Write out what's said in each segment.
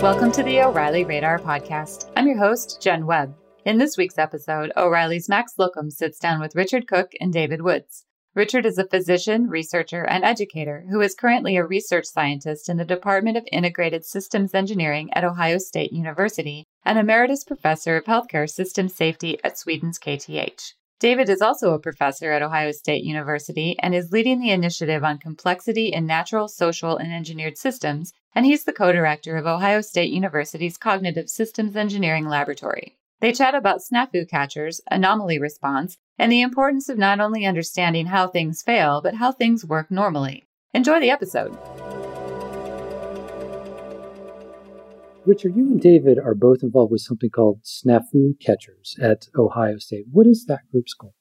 Welcome to the O'Reilly Radar Podcast. I'm your host, Jen Webb. In this week's episode, O'Reilly's Mac Slocum sits down with Richard Cook and David Woods. Richard is a physician, researcher, and educator who is currently a research scientist in the Department of Integrated Systems Engineering at Ohio State University and emeritus professor of healthcare systems safety at Sweden's KTH. David is also a professor at Ohio State University and is leading the initiative on complexity in natural, social, and engineered systems, and he's the co director of Ohio State University's Cognitive Systems Engineering Laboratory. They chat about snafu catchers, anomaly response, and the importance of not only understanding how things fail, but how things work normally. Enjoy the episode. Richard, you and David are both involved with something called Snafu Catchers at Ohio State. What is that group's goal?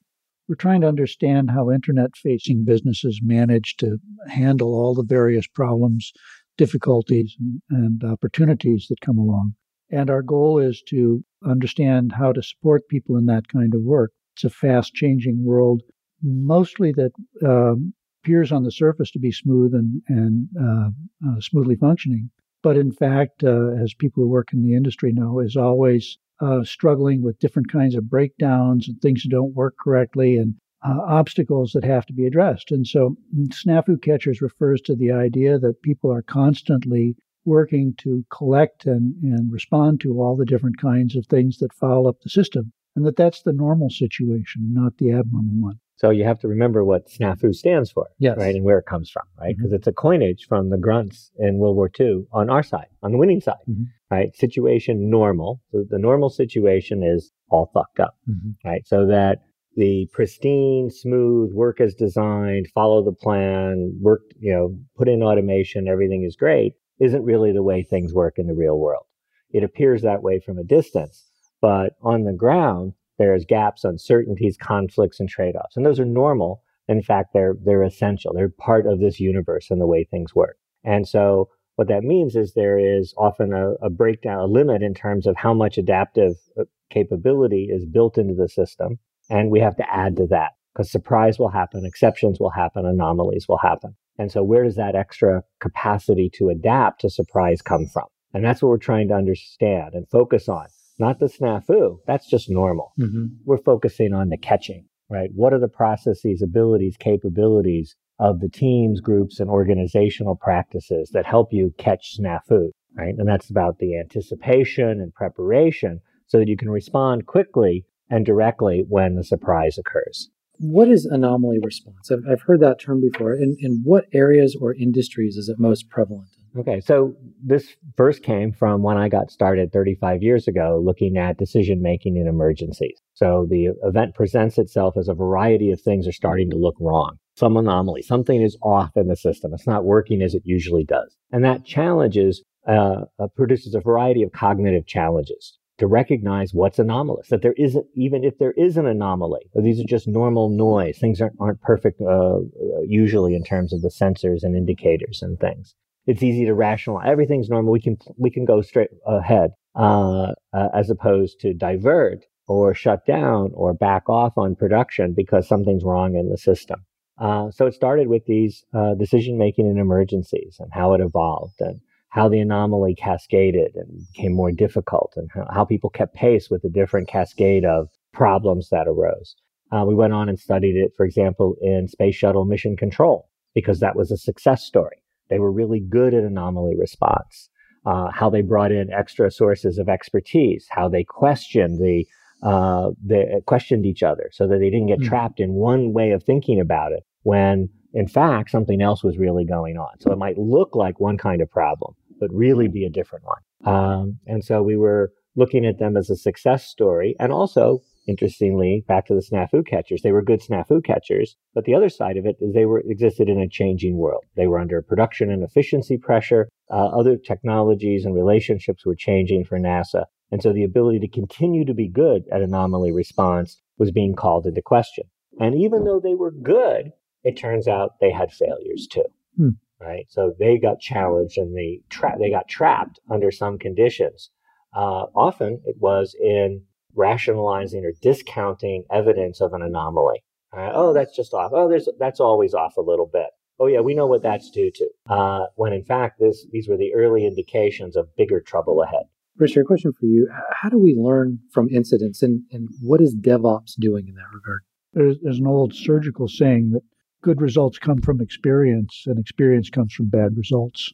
We're trying to understand how internet facing businesses manage to handle all the various problems, difficulties, and, opportunities that come along. And our goal is to understand how to support people in that kind of work. It's a fast changing world, mostly that um, appears on the surface to be smooth and, and uh, uh, smoothly functioning but in fact, uh, as people who work in the industry know, is always uh, struggling with different kinds of breakdowns and things that don't work correctly and uh, obstacles that have to be addressed. And so, mm, snafu catchers refers to the idea that people are constantly working to collect and, and respond to all the different kinds of things that foul up the system, and that that's the normal situation, not the abnormal one. So you have to remember what snafu stands for, yes. right, and where it comes from, right? Because mm-hmm. it's a coinage from the grunts in World War II on our side, on the winning side, mm-hmm. right? Situation normal. So the normal situation is all fucked up, mm-hmm. right? So that the pristine, smooth, work as designed, follow the plan, work, you know, put in automation, everything is great, isn't really the way things work in the real world. It appears that way from a distance, but on the ground, there's gaps, uncertainties, conflicts, and trade-offs. And those are normal. In fact, they're they're essential. They're part of this universe and the way things work. And so what that means is there is often a, a breakdown, a limit in terms of how much adaptive uh, capability is built into the system. And we have to add to that because surprise will happen, exceptions will happen, anomalies will happen. And so where does that extra capacity to adapt to surprise come from? And that's what we're trying to understand and focus on not the snafu. That's just normal. Mm-hmm. We're focusing on the catching, right? What are the processes, abilities, capabilities of the teams, groups, and organizational practices that help you catch snafu, right? And that's about the anticipation and preparation so that you can respond quickly and directly when the surprise occurs. What is anomaly response? I've, I've heard that term before. In, in what areas or industries is it most prevalent? Okay, so this first came from when I got started 35 years ago looking at decision making in emergencies. So the event presents itself as a variety of things are starting to look wrong. Some anomaly, something is off in the system. It's not working as it usually does. And that challenges, uh, uh, produces a variety of cognitive challenges to recognize what's anomalous, that there isn't, even if there is an anomaly, these are just normal noise. Things aren't, aren't perfect, uh, uh, usually in terms of the sensors and indicators and things it's easy to rationalize. Everything's normal. We can we can go straight ahead, uh, uh, as opposed to divert or shut down or back off on production because something's wrong in the system. Uh, so it started with these uh, decision making in emergencies and how it evolved and how the anomaly cascaded and became more difficult and how, how people kept pace with the different cascade of problems that arose. Uh, we went on and studied it, for example, in space shuttle mission control because that was a success story. They were really good at anomaly response. Uh, how they brought in extra sources of expertise, how they questioned the uh, they questioned each other so that they didn't get mm. trapped in one way of thinking about it when in fact something else was really going on. So it might look like one kind of problem, but really be a different one. Um, and so we were looking at them as a success story and also interestingly, back to the snafu catchers, they were good snafu catchers. But the other side of it is they were existed in a changing world. They were under production and efficiency pressure. Uh, other technologies and relationships were changing for NASA. And so the ability to continue to be good at anomaly response was being called into question. And even though they were good, it turns out they had failures too. Hmm. Right. So they got challenged and they tra- they got trapped under some conditions. Uh, often it was in rationalizing or discounting evidence of an anomaly. Uh, oh, that's just off. Oh, there's that's always off a little bit. oh yeah, we know what that's due to. Uh, when in fact, this, these were the early indications of bigger trouble ahead. Richard, a question for you. How do we learn from incidents and, and what is DevOps doing in that regard? There's, there's an old surgical saying that good results come from experience and experience comes from bad results.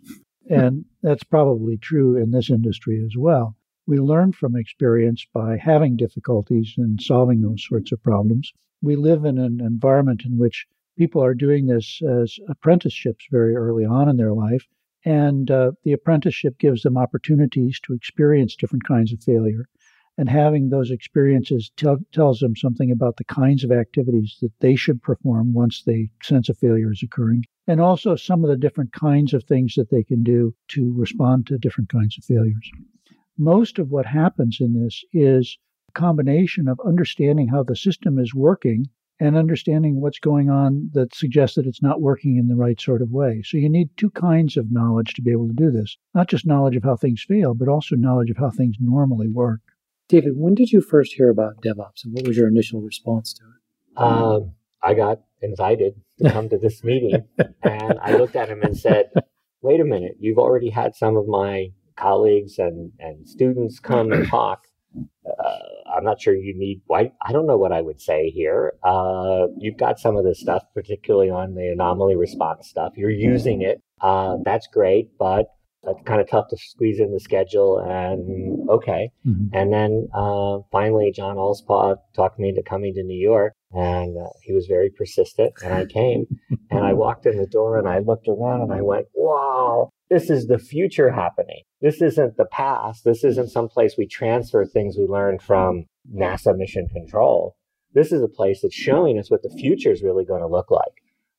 and that's probably true in this industry as well. We learn from experience by having difficulties and solving those sorts of problems. We live in an environment in which people are doing this as apprenticeships very early on in their life. And uh, the apprenticeship gives them opportunities to experience different kinds of failure. And having those experiences tell, tells them something about the kinds of activities that they should perform once they sense a failure is occurring. And also some of the different kinds of things that they can do to respond to different kinds of failures most of what happens in this is a combination of understanding how the system is working and understanding what's going on that suggests that it's not working in the right sort of way. So you need two kinds of knowledge to be able to do this. Not just knowledge of how things fail, but also knowledge of how things normally work. David, when did you first hear about DevOps and what was your initial response to it? Um, I got invited to come to this meeting and I looked at him and said, wait a minute, you've already had some of my colleagues and, and students come and talk. Uh, I'm not sure you need white. I don't know what I would say here. Uh, you've got some of this stuff, particularly on the anomaly response stuff. You're using it. Uh, that's great, but it's kind of tough to squeeze in the schedule. And okay. Mm-hmm. And then uh, finally, John Allspaw talked me into coming to New York, and uh, he was very persistent. And I came, and I walked in the door, and I looked around, and I went, "Wow, this is the future happening. This isn't the past. This isn't some place we transfer things we learned from NASA mission control. This is a place that's showing us what the future is really going to look like.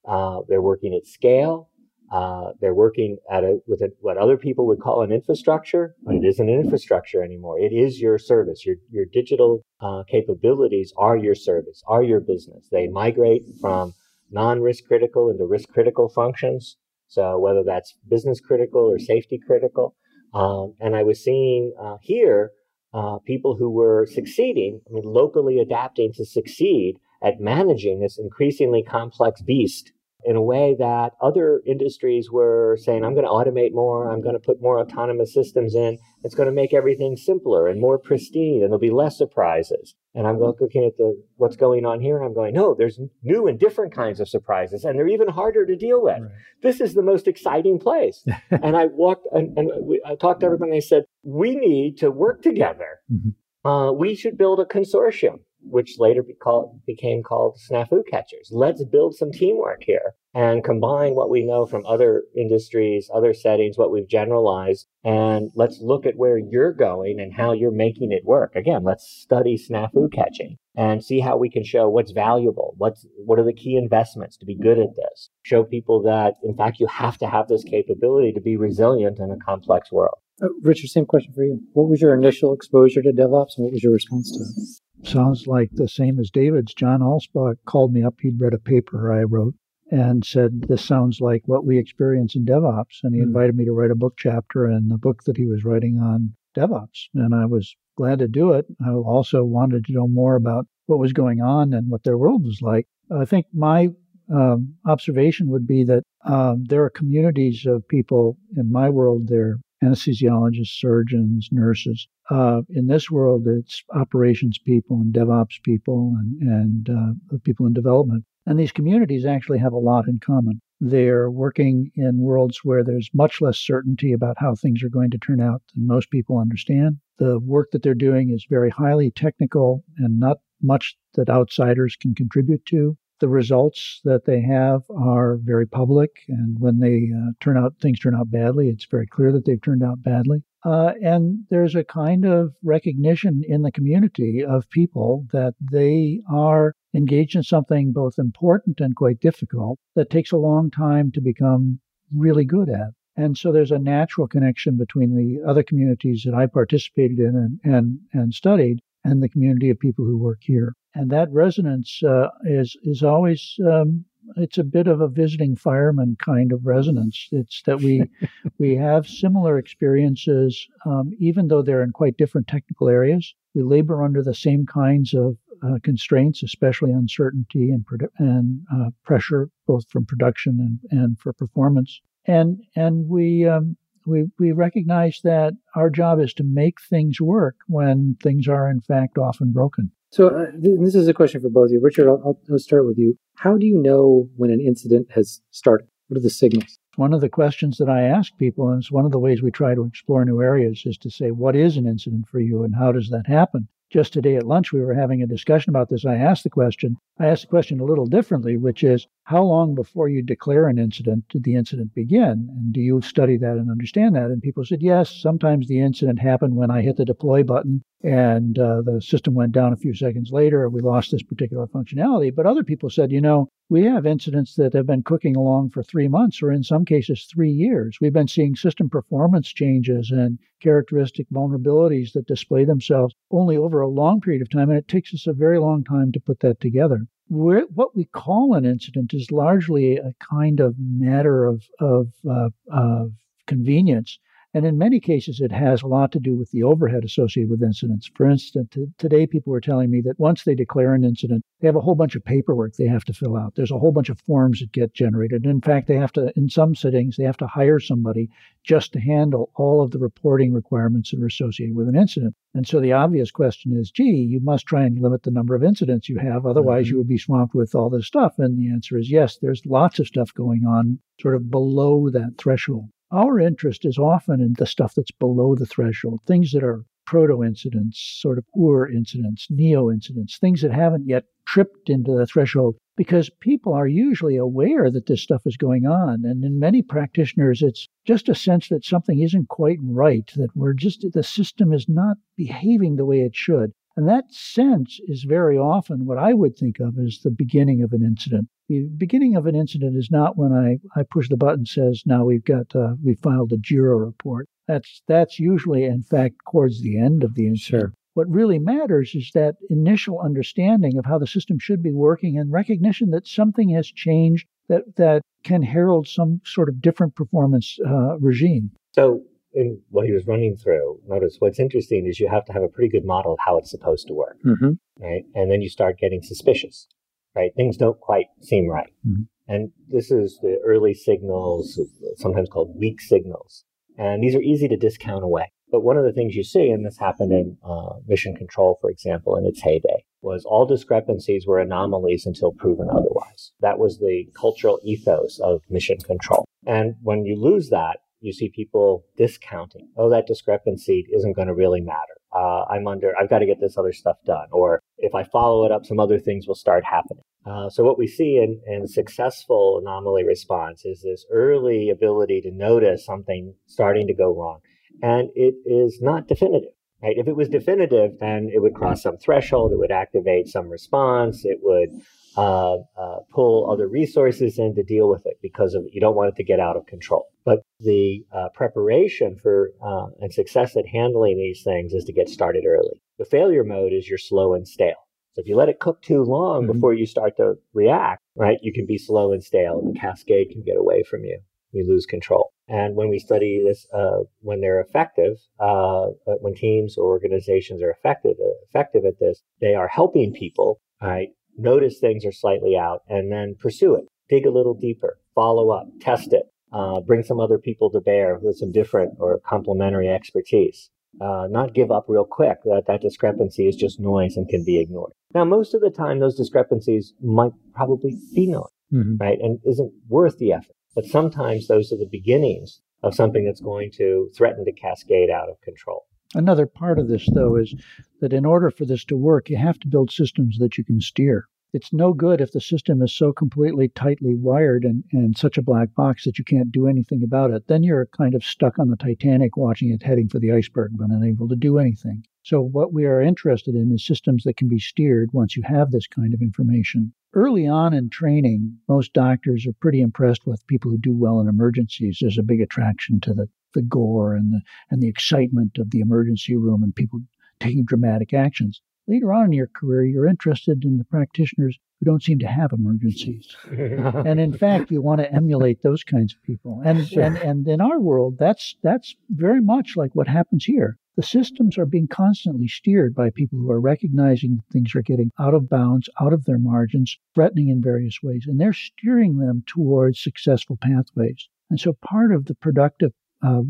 Uh, they're working at scale. Uh, they're working at a, with a, what other people would call an infrastructure, but it isn't an infrastructure anymore. It is your service. Your, your digital uh, capabilities are your service, are your business. They migrate from non-risk critical into risk critical functions. So whether that's business critical or safety critical. Um, and I was seeing uh, here uh, people who were succeeding, I mean, locally adapting to succeed at managing this increasingly complex beast in a way that other industries were saying, I'm going to automate more, I'm going to put more autonomous systems in, it's going to make everything simpler and more pristine, and there'll be less surprises. And I'm looking at the what's going on here, and I'm going, no, there's new and different kinds of surprises, and they're even harder to deal with. Right. This is the most exciting place. and I walked and, and we, I talked to everybody, and I said, we need to work together. Mm-hmm. Uh, we should build a consortium which later be called, became called snafu catchers. Let's build some teamwork here and combine what we know from other industries, other settings, what we've generalized, and let's look at where you're going and how you're making it work. Again, let's study snafu catching and see how we can show what's valuable, what's what are the key investments to be good at this. Show people that in fact you have to have this capability to be resilient in a complex world. Uh, Richard, same question for you. What was your initial exposure to DevOps and what was your response to it? Sounds like the same as David's. John Allspaw called me up. He'd read a paper I wrote and said, This sounds like what we experience in DevOps. And he mm. invited me to write a book chapter in the book that he was writing on DevOps. And I was glad to do it. I also wanted to know more about what was going on and what their world was like. I think my um, observation would be that um, there are communities of people in my world. They're anesthesiologists, surgeons, nurses. Uh, in this world, it's operations people and DevOps people and, and uh, people in development. And these communities actually have a lot in common. They're working in worlds where there's much less certainty about how things are going to turn out than most people understand. The work that they're doing is very highly technical and not much that outsiders can contribute to the results that they have are very public, and when they uh, turn out things turn out badly, it's very clear that they've turned out badly. Uh, and there's a kind of recognition in the community of people that they are engaged in something both important and quite difficult that takes a long time to become really good at. And so there's a natural connection between the other communities that I participated in and, and, and studied and the community of people who work here and that resonance uh, is is always um, it's a bit of a visiting fireman kind of resonance. It's that we we have similar experiences, um, even though they're in quite different technical areas. We labor under the same kinds of uh, constraints, especially uncertainty and, and uh, pressure, both from production and, and for performance. And and we um, we we recognize that our job is to make things work when things are in fact often broken. So uh, th- this is a question for both of you, Richard. I'll, I'll start with you. How do you know when an incident has started? What are the signals? One of the questions that I ask people, and it's one of the ways we try to explore new areas, is to say, what is an incident for you and how does that happen? Just today at lunch, we were having a discussion about this. I asked the question, I asked the question a little differently, which is how long before you declare an incident did the incident begin? And do you study that and understand that? And people said, yes, sometimes the incident happened when I hit the deploy button and uh, the system went down a few seconds later, we lost this particular functionality. But other people said, you know, we have incidents that have been cooking along for three months or in some cases three years. We've been seeing system performance changes and characteristic vulnerabilities that display themselves only over a long period of time, and it takes us a very long time to put that together. What we call an incident is largely a kind of matter of, of, uh, of convenience and in many cases, it has a lot to do with the overhead associated with incidents. For instance, t- today people were telling me that once they declare an incident, they have a whole bunch of paperwork they have to fill out. There's a whole bunch of forms that get generated. in fact, they have to, in some settings, they have to hire somebody just to handle all of the reporting requirements that are associated with an incident. And so the obvious question is, gee, you must try and limit the number of incidents you have. Otherwise, mm-hmm. you would be swamped with all this stuff. And the answer is yes, there's lots of stuff going on sort of below that threshold. Our interest is often in the stuff that's below the threshold, things that are proto incidents, sort of Ur incidents, neo incidents, things that haven't yet tripped into the threshold because people are usually aware that this stuff is going on. And in many practitioners, it's just a sense that something isn't quite right, that we're just, the system is not behaving the way it should. And that sense is very often what I would think of as the beginning of an incident. The beginning of an incident is not when I, I push the button says now we've got uh, we filed a JIRA report. That's that's usually in fact towards the end of the incident. Sure. What really matters is that initial understanding of how the system should be working and recognition that something has changed that that can herald some sort of different performance uh, regime. So in what he was running through, notice what's interesting is you have to have a pretty good model of how it's supposed to work, mm-hmm. right? And then you start getting suspicious, right? Things don't quite seem right. Mm-hmm. And this is the early signals, sometimes called weak signals. And these are easy to discount away. But one of the things you see, and this happened in uh, mission control, for example, in its heyday, was all discrepancies were anomalies until proven otherwise. That was the cultural ethos of mission control. And when you lose that, you see people discounting. Oh, that discrepancy isn't going to really matter. Uh, I'm under, I've got to get this other stuff done. Or if I follow it up, some other things will start happening. Uh, so what we see in, in successful anomaly response is this early ability to notice something starting to go wrong. And it is not definitive. Right? If it was definitive, then it would cross some threshold, it would activate some response, it would uh, uh, pull other resources in to deal with it because of you don't want it to get out of control. But the uh, preparation for uh, and success at handling these things is to get started early. The failure mode is you're slow and stale. So if you let it cook too long mm-hmm. before you start to react, right, you can be slow and stale, and the cascade can get away from you. You lose control. And when we study this, uh, when they're effective, uh, when teams or organizations are effective effective at this, they are helping people right notice things are slightly out, and then pursue it. Dig a little deeper, follow up, test it, uh, bring some other people to bear with some different or complementary expertise. Uh, not give up real quick that that discrepancy is just noise and can be ignored. Now, most of the time, those discrepancies might probably be noise, mm-hmm. right, and isn't worth the effort. But sometimes those are the beginnings of something that's going to threaten to cascade out of control. Another part of this, though, is that in order for this to work, you have to build systems that you can steer. It's no good if the system is so completely tightly wired and, and such a black box that you can't do anything about it. Then you're kind of stuck on the Titanic watching it heading for the iceberg, but unable to do anything. So, what we are interested in is systems that can be steered once you have this kind of information. Early on in training, most doctors are pretty impressed with people who do well in emergencies. There's a big attraction to the the gore and the and the excitement of the emergency room and people taking dramatic actions. Later on in your career, you're interested in the practitioners who don't seem to have emergencies. and in fact, you want to emulate those kinds of people. And, sure. and and in our world, that's that's very much like what happens here. The systems are being constantly steered by people who are recognizing things are getting out of bounds, out of their margins, threatening in various ways, and they're steering them towards successful pathways. And so part of the productive uh,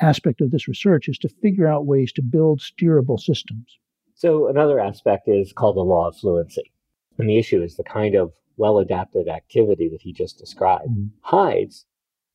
aspect of this research is to figure out ways to build steerable systems. So another aspect is called the law of fluency. And the issue is the kind of well adapted activity that he just described mm-hmm. hides,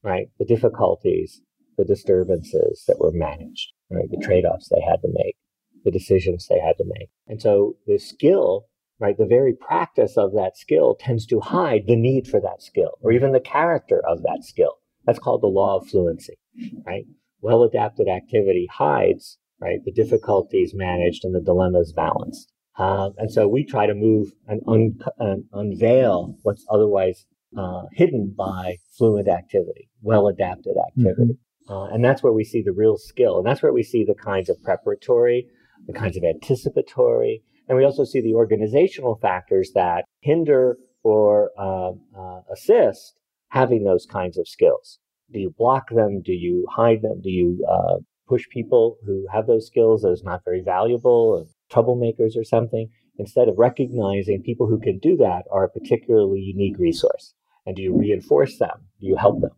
right, the difficulties, the disturbances that were managed, right, the trade offs they had to make, the decisions they had to make. And so the skill, right, the very practice of that skill tends to hide the need for that skill or even the character of that skill. That's called the law of fluency, right? Well adapted activity hides, right, the difficulties managed and the dilemmas balanced. Um, and so we try to move and, un- and unveil what's otherwise uh, hidden by fluent activity, well adapted activity. Uh, and that's where we see the real skill. And that's where we see the kinds of preparatory, the kinds of anticipatory, and we also see the organizational factors that hinder or uh, uh assist having those kinds of skills. Do you block them? Do you hide them? Do you uh, push people who have those skills as not very valuable? troublemakers or something, instead of recognizing people who can do that are a particularly unique resource. And do you reinforce them? Do you help them?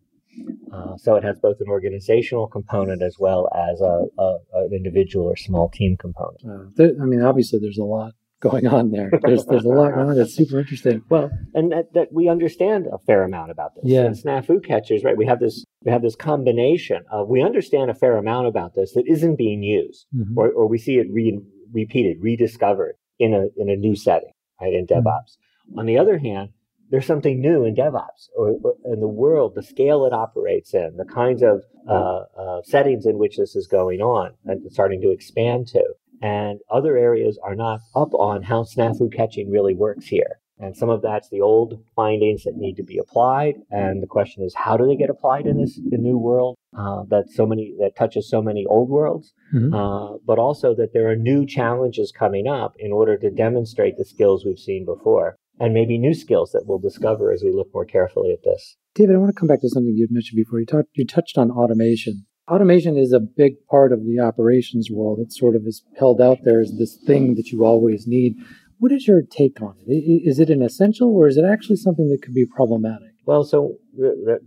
Uh, so it has both an organizational component as well as a, a an individual or small team component. Uh, there, I mean, obviously, there's a lot going on there. There's there's a lot going on. That's super interesting. Well, and that, that we understand a fair amount about this. Yeah. And snafu catchers, right? We have this we have this combination of we understand a fair amount about this that isn't being used, mm-hmm. or, or we see it re- repeated, rediscovered in a in a new setting, right? In mm-hmm. DevOps. Mm-hmm. On the other hand, there's something new in DevOps or, in the world, the scale it operates in, the kinds of uh, uh, settings in which this is going on and starting to expand to. And other areas are not up on how snafu catching really works here. And some of that's the old findings that need to be applied. And the question is, how do they get applied in this the new world uh, that so many that touches so many old worlds? Mm-hmm. Uh, but also that there are new challenges coming up in order to demonstrate the skills we've seen before, and maybe new skills that we'll discover as we look more carefully at this. David, I want to come back to something you'd mentioned before. You talked you touched on automation. Automation is a big part of the operations world. It sort of is held out there as this thing that you always need. What is your take on it? Is it an essential or is it actually something that could be problematic? Well, so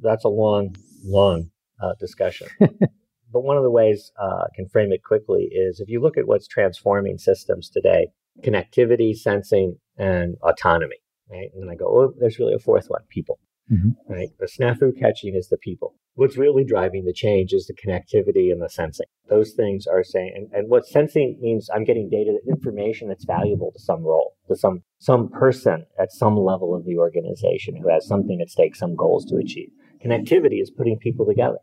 that's a long, long uh, discussion. but one of the ways uh, I can frame it quickly is if you look at what's transforming systems today, connectivity, sensing, and autonomy, right? And then I go, oh, there's really a fourth one, people, mm-hmm. right? The snafu catching is the people. What's really driving the change is the connectivity and the sensing. Those things are saying, and, and what sensing means, I'm getting data, information that's valuable to some role, to some some person at some level of the organization who has something at stake, some goals to achieve. Connectivity is putting people together,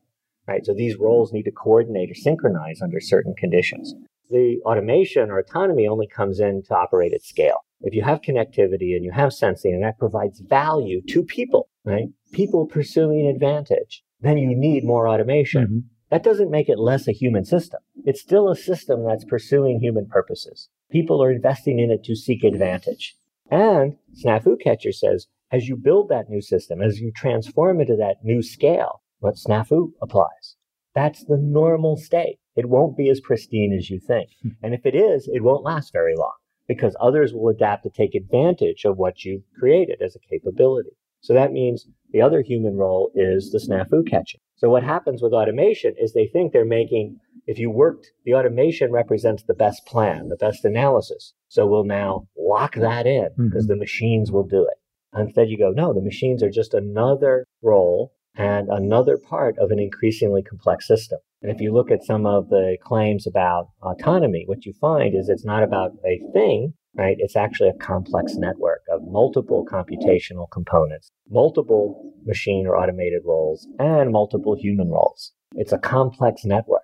right? So these roles need to coordinate or synchronize under certain conditions. The automation or autonomy only comes in to operate at scale. If you have connectivity and you have sensing and that provides value to people, right? People pursuing advantage then you need more automation. Mm-hmm. That doesn't make it less a human system. It's still a system that's pursuing human purposes. People are investing in it to seek advantage. And Snafu Catcher says, as you build that new system, as you transform into that new scale, what Snafu applies. That's the normal state. It won't be as pristine as you think. Hmm. And if it is, it won't last very long because others will adapt to take advantage of what you've created as a capability. So that means the other human role is the snafu catching. So what happens with automation is they think they're making, if you worked, the automation represents the best plan, the best analysis. So we'll now lock that in because mm-hmm. the machines will do it. Instead, you go, no, the machines are just another role and another part of an increasingly complex system. And if you look at some of the claims about autonomy, what you find is it's not about a thing, right? It's actually a complex network of multiple computational components, multiple machine or automated roles, and multiple human roles. It's a complex network.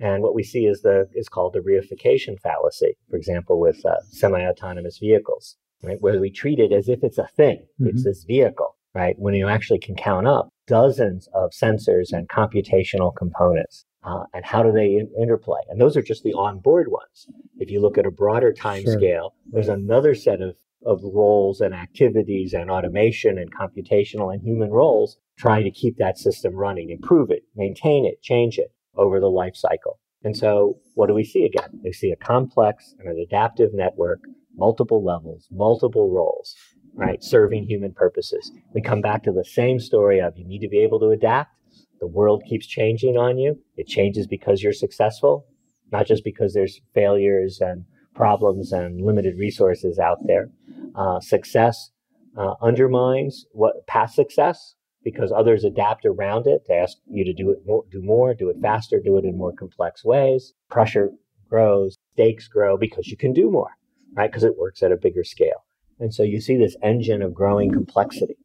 And what we see is the is called the reification fallacy. For example, with uh, semi-autonomous vehicles, right, where we treat it as if it's a thing. Mm-hmm. It's this vehicle, right? When you actually can count up dozens of sensors and computational components uh, and how do they in- interplay? And those are just the onboard ones. If you look at a broader time sure. scale, there's another set of, of roles and activities and automation and computational and human roles trying to keep that system running, improve it, maintain it, change it over the life cycle. And so what do we see again? We see a complex and an adaptive network, multiple levels, multiple roles, right? Serving human purposes. We come back to the same story of you need to be able to adapt. The world keeps changing on you. It changes because you're successful, not just because there's failures and problems and limited resources out there. Uh, success uh, undermines what past success because others adapt around it They ask you to do it more, do more, do it faster, do it in more complex ways. Pressure grows, stakes grow because you can do more, right? Because it works at a bigger scale. And so you see this engine of growing complexity.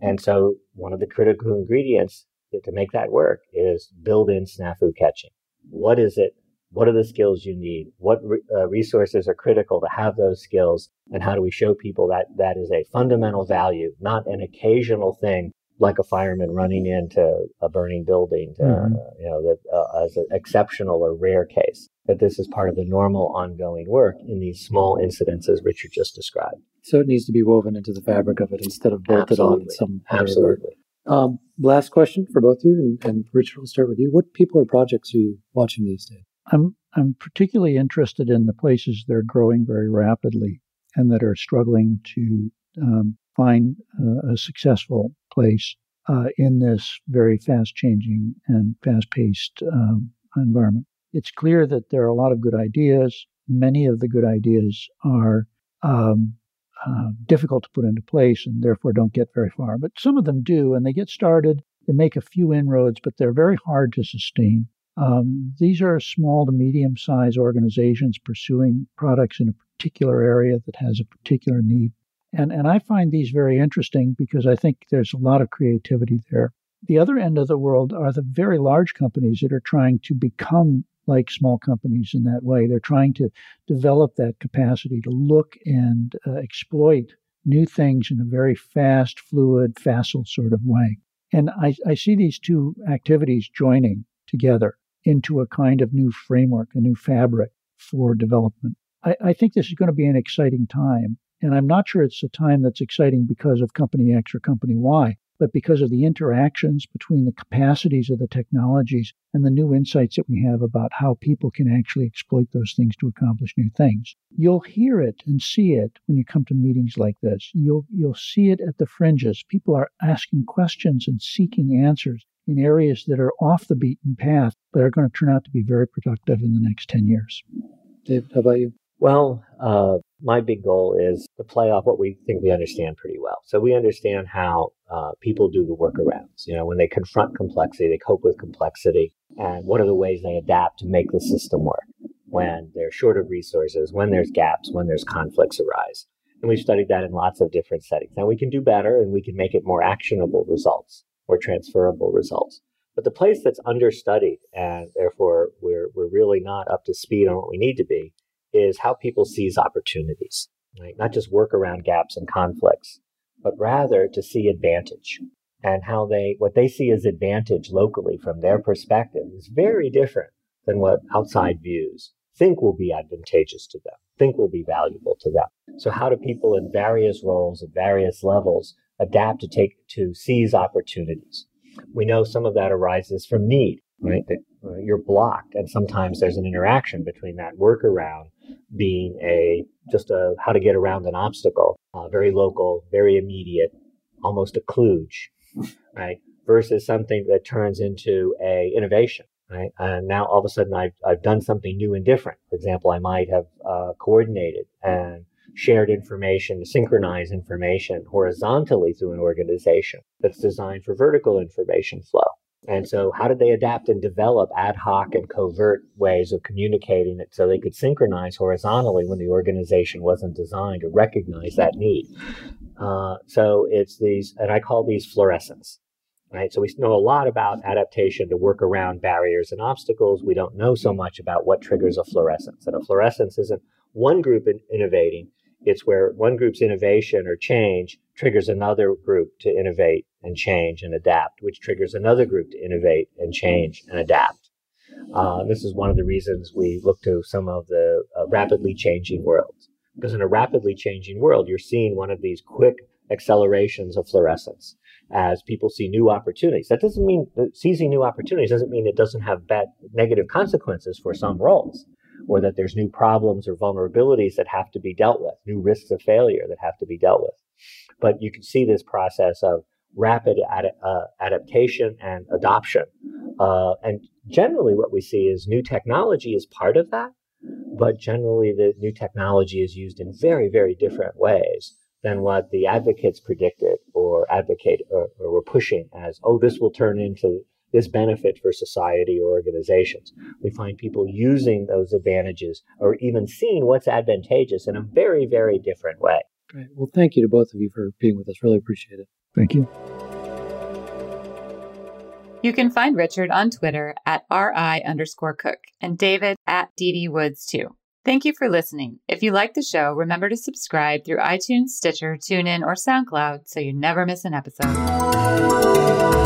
And so one of the critical ingredients to make that work is build in snafu catching. What is it? What are the skills you need? What re- uh, resources are critical to have those skills? And how do we show people that that is a fundamental value, not an occasional thing like a fireman running into a burning building, to, mm-hmm. uh, you know, that uh, as an exceptional or rare case. That this is part of the normal ongoing work in these small incidents as Richard just described. So it needs to be woven into the fabric of it instead of bolted Absolutely. on some Absolutely. Um, last question for both of you, and, and Richard, we'll start with you. What people or projects are you watching these days? I'm I'm particularly interested in the places that are growing very rapidly and that are struggling to um, find uh, a successful place uh, in this very fast changing and fast paced um, environment. It's clear that there are a lot of good ideas. Many of the good ideas are um, uh, difficult to put into place and therefore don't get very far. But some of them do, and they get started. They make a few inroads, but they're very hard to sustain. Um, these are small to medium sized organizations pursuing products in a particular area that has a particular need. And, and I find these very interesting because I think there's a lot of creativity there. The other end of the world are the very large companies that are trying to become like small companies in that way. They're trying to develop that capacity to look and uh, exploit new things in a very fast, fluid, facile sort of way. And I, I see these two activities joining together into a kind of new framework, a new fabric for development. I, I think this is going to be an exciting time. And I'm not sure it's a time that's exciting because of company X or company Y, but because of the interactions between the capacities of the technologies and the new insights that we have about how people can actually exploit those things to accomplish new things. You'll hear it and see it when you come to meetings like this. You'll you'll see it at the fringes. People are asking questions and seeking answers in areas that are off the beaten path, but are going to turn out to be very productive in the next 10 years. Dave, how about you? Well, uh, my big goal is to play off what we think we understand pretty well. So we understand how uh, people do the workarounds. You know, when they confront complexity, they cope with complexity, and what are the ways they adapt to make the system work when they're short of resources, when there's gaps, when there's conflicts arise. And we've studied that in lots of different settings. Now we can do better, and we can make it more actionable results or transferable results. But the place that's understudied, and therefore we're we're really not up to speed on what we need to be, is how people seize opportunities, right? Not just work around gaps and conflicts, but rather to see advantage and how they, what they see as advantage locally from their perspective is very different than what outside views think will be advantageous to them, think will be valuable to them. So how do people in various roles at various levels adapt to take, to seize opportunities? We know some of that arises from need, right? That uh, you're blocked and sometimes there's an interaction between that workaround being a just a how to get around an obstacle, uh, very local, very immediate, almost a kludge, right? Versus something that turns into a innovation, right? And now all of a sudden I've, I've done something new and different. For example, I might have uh, coordinated and shared information, synchronized information horizontally through an organization that's designed for vertical information flow. And so, how did they adapt and develop ad hoc and covert ways of communicating it so they could synchronize horizontally when the organization wasn't designed to recognize that need? Uh, so, it's these, and I call these florescences, right? So, we know a lot about adaptation to work around barriers and obstacles. We don't know so much about what triggers a florescence. And a florescence isn't one group in innovating, it's where one group's innovation or change triggers another group to innovate and change and adapt, which triggers another group to innovate and change and adapt. Uh, this is one of the reasons we look to some of the uh, rapidly changing worlds. Because in a rapidly changing world, you're seeing one of these quick accelerations of florescence. as people see new opportunities. That doesn't mean that seizing new opportunities doesn't mean it doesn't have bad negative consequences for some roles or that there's new problems or vulnerabilities that have to be dealt with, new risks of failure that have to be dealt with. But you can see this process of rapid ad- uh, adaptation and adoption. Uh, and generally, what we see is new technology is part of that, but generally, the new technology is used in very, very different ways than what the advocates predicted or advocate or, or were pushing as, oh, this will turn into this benefit for society or organizations. We find people using those advantages or even seeing what's advantageous in a very, very different way. Great. Well, thank you to both of you for being with us. Really appreciate it. Thank you. You can find Richard on Twitter at RI underscore cook and David at DD Woods too. Thank you for listening. If you like the show, remember to subscribe through iTunes, Stitcher, TuneIn, or SoundCloud so you never miss an episode.